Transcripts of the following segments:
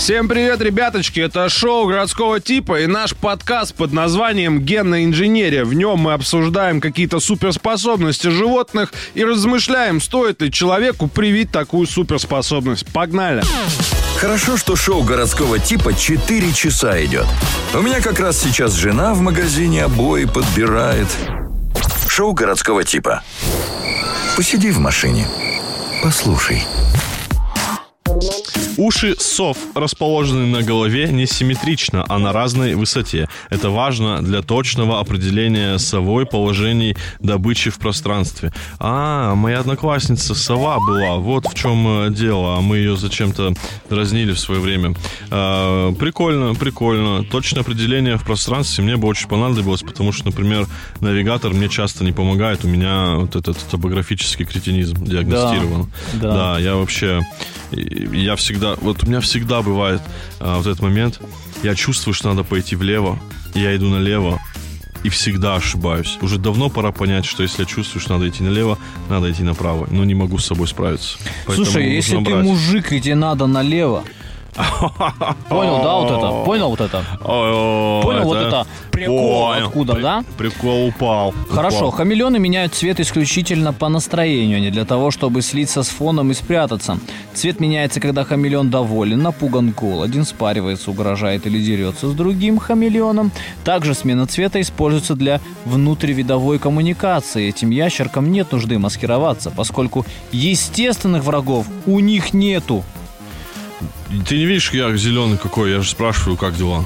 Всем привет, ребяточки! Это шоу городского типа и наш подкаст под названием «Генная инженерия». В нем мы обсуждаем какие-то суперспособности животных и размышляем, стоит ли человеку привить такую суперспособность. Погнали! Хорошо, что шоу городского типа 4 часа идет. У меня как раз сейчас жена в магазине обои подбирает. Шоу городского типа. Посиди в машине. Послушай. Уши сов расположены на голове несимметрично, а на разной высоте. Это важно для точного определения совой положений добычи в пространстве. А, моя одноклассница сова была, вот в чем э, дело. А мы ее зачем-то дразнили в свое время. А, прикольно, прикольно. Точное определение в пространстве мне бы очень понадобилось, потому что, например, навигатор мне часто не помогает. У меня вот этот топографический кретинизм диагностирован. Да, да. да я вообще я всегда, вот у меня всегда бывает а, вот этот момент, я чувствую, что надо пойти влево, я иду налево, и всегда ошибаюсь. Уже давно пора понять, что если я чувствую, что надо идти налево, надо идти направо. Но не могу с собой справиться. Поэтому Слушай, если ты брать. мужик, и тебе надо налево. Понял, да, вот это? Понял вот это? Понял вот это прикол откуда, да? Прикол упал. Хорошо, хамелеоны меняют цвет исключительно по настроению, а не для того, чтобы слиться с фоном и спрятаться. Цвет меняется, когда хамелеон доволен, напуган, голоден, спаривается, угрожает или дерется с другим хамелеоном. Также смена цвета используется для внутривидовой коммуникации. Этим ящеркам нет нужды маскироваться, поскольку естественных врагов у них нету. Ты не видишь, я зеленый какой? Я же спрашиваю, как дела?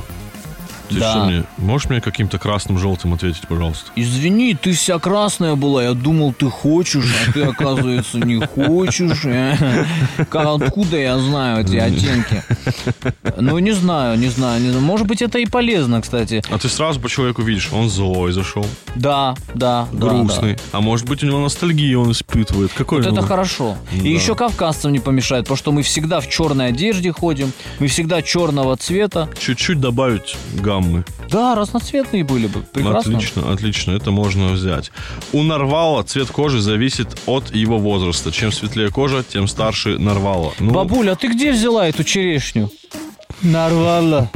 Ты Да. что мне? Можешь мне каким-то красным, желтым ответить, пожалуйста? Извини, ты вся красная была. Я думал, ты хочешь, а ты, оказывается, не хочешь. Откуда я знаю эти оттенки? Ну, не знаю, не знаю, не знаю. Может быть, это и полезно, кстати. А ты сразу по человеку видишь, он злой зашел, Да, да, да. грустный. да. А может быть, у него ностальгию он испытывает. Какой Вот он? это хорошо. И еще кавказцам не помешает, потому что мы всегда в черной одежде ходим, мы всегда черного цвета. Чуть-чуть добавить гаммы. Да, разноцветные были бы. Прекрасно. Отлично, отлично, это можно взять. У нарвала цвет кожи зависит от его возраста. Чем светлее кожа, тем старше нарвала. Ну, Бабуля, а ты где взяла эту черешню? Нарвала.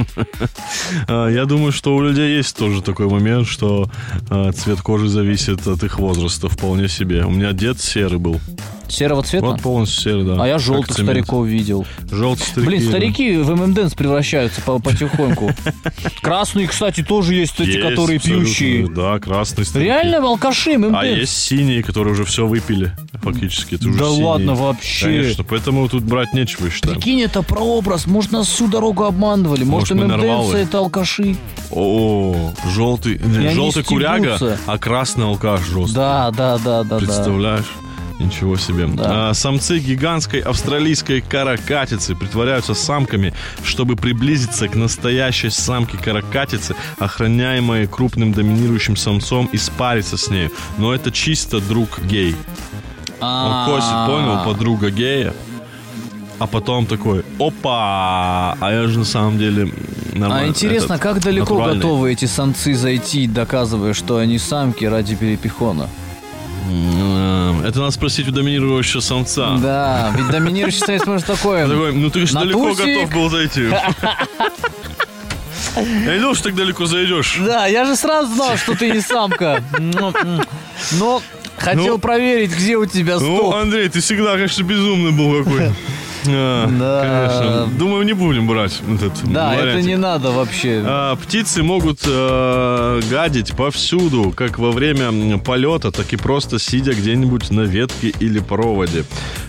а, я думаю, что у людей есть тоже такой момент, что а, цвет кожи зависит от их возраста вполне себе. У меня дед серый был. Серого цвета? Вот полностью серый, да. А я желтых стариков видел. Желтые старики. Блин, да. старики в ММДНС превращаются по- потихоньку. Красные, кстати, тоже есть эти, которые пьющие. Да, красные старики. Реально алкаши ММДНС? А есть синие, которые уже все выпили. Фактически, это уже Да синие. ладно, вообще. Конечно, поэтому тут брать нечего, я считаю. Прикинь, это прообраз. Может, нас всю дорогу обманывали. Может, Может, ММДНС это алкаши. О, желтый, желтый куряга, а красный алкаш жесткий. Да, да, да, да, да. Ничего себе. Да. А, самцы гигантской австралийской каракатицы притворяются самками, чтобы приблизиться к настоящей самке каракатицы, охраняемой крупным доминирующим самцом, и спариться с ней. Но это чисто друг гей. Он А, косит, понял, подруга гея. А потом такой, опа, а я же на самом деле нормально. А интересно, этот, как далеко натуральный». готовы эти самцы зайти, доказывая, что они самки ради перепихона? Это надо спросить у доминирующего самца. Да, ведь доминирующий самец может такое. Такой, ну ты же далеко готов был зайти. Я не думал, что так далеко зайдешь. Да, я же сразу знал, что ты не самка. Но, Но хотел Ну. проверить, где у тебя Ну, стоп. Андрей, ты всегда, конечно, безумный был какой. А, Да. Конечно. Думаю, не будем брать этот Да, это вариантик. не надо вообще. А, птицы могут э, гадить повсюду, как во время полета, так и просто сидя где-нибудь на ветке или проводе.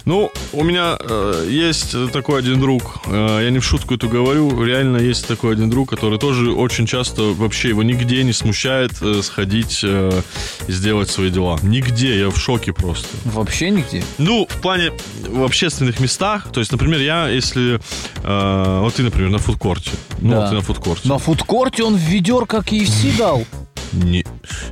Ну, у меня э, есть такой один друг, э, я не в шутку это говорю, реально есть такой один друг, который тоже очень часто вообще его нигде не смущает э, сходить э, и сделать свои дела. Нигде, я в шоке просто. Вообще нигде. Ну, в плане в общественных местах, то есть, например, я, если... э, вот ты, например, на фудкорте. Ну, Да. вот ты на фудкорте. На фудкорте он в ведерко KFC дал. Не,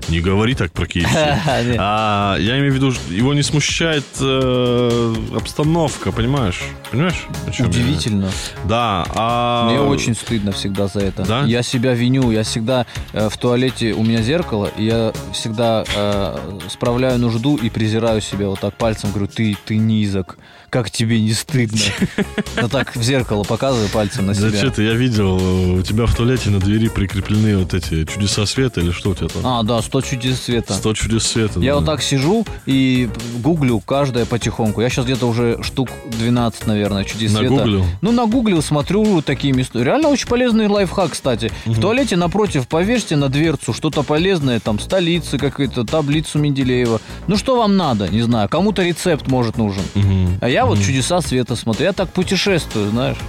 не говори так про KFC. А, я имею в виду, что его не смущает э, обстановка, понимаешь? Понимаешь? о чем я? Удивительно. Да. А... Мне очень стыдно всегда за это. Да? Я себя виню. Я всегда э, в туалете у меня зеркало, и я всегда э, справляю нужду и презираю себя вот так пальцем. Говорю, ты, ты низок. Как тебе не стыдно? Я так в зеркало показываю пальцем на Да себя. что-то я видел, у тебя в туалете на двери прикреплены вот эти чудеса света или что у тебя там? А, да, 100 чудес света. 100 чудес света. Я да. вот так сижу и гуглю каждое потихоньку. Я сейчас где-то уже штук 12, наверное, чудес света. Нагуглил? Ну, нагуглил, смотрю такие места. Реально очень полезный лайфхак, кстати. В туалете напротив повесьте на дверцу что-то полезное, там, столицы какую-то, таблицу Менделеева. Ну, что вам надо? Не знаю, кому-то рецепт, может, нужен. Мгм. А я вот чудеса света смотрю. Я так путешествую, знаешь.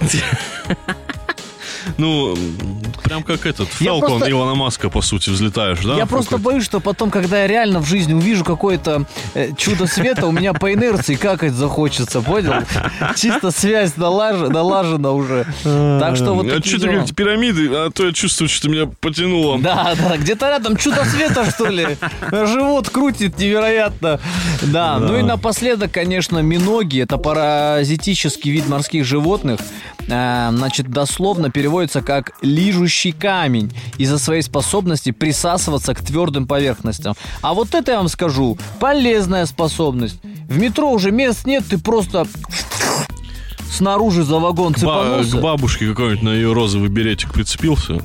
Ну, прям как этот, Я Фелкон просто- Илона Маска, по сути, взлетаешь, да? я просто боюсь, что потом, когда я реально в жизни увижу какое-то э, чудо света, у меня по инерции какать захочется, понял? Чисто связь налаж- налажена уже. Так что вот А такие что ты дела. говорите, пирамиды? А то я чувствую, что меня потянуло. Да, да, где-то рядом чудо света, что ли. Живот крутит невероятно. Да, ну и напоследок, конечно, миноги. Это паразитический вид морских животных. Э, Значит, дословно переводится как лижущий камень из-за своей способности присасываться к твердым поверхностям. А вот это я вам скажу, полезная способность. В метро уже мест нет, ты просто снаружи за вагон К, ба- к бабушке какой-нибудь на ее розовый беретик прицепился.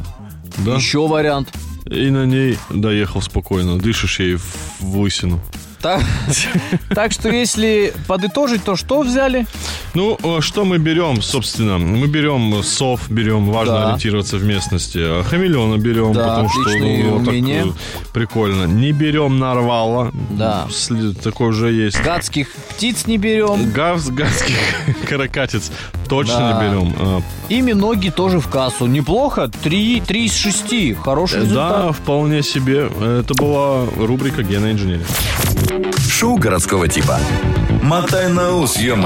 Да? Еще вариант. И на ней доехал спокойно. Дышишь ей в в лысину. Так, что если подытожить, то что взяли? Ну, э, что мы берем, собственно? Мы берем сов, берем, важно Да. ориентироваться в местности. А Хамелеона берем, Да, потому что ну, вот так, умения. э, прикольно. Не берем нарвала. Да. Такой уже есть. Гадских птиц не берем. Газ, газских каракатиц точно Да. не берем. А, И ноги тоже в кассу. Неплохо. Три, три из шести. Хороший Да, результат. вполне себе. Это была рубрика «Гена инженерия». Шоу городского типа. Мотай на ус, ё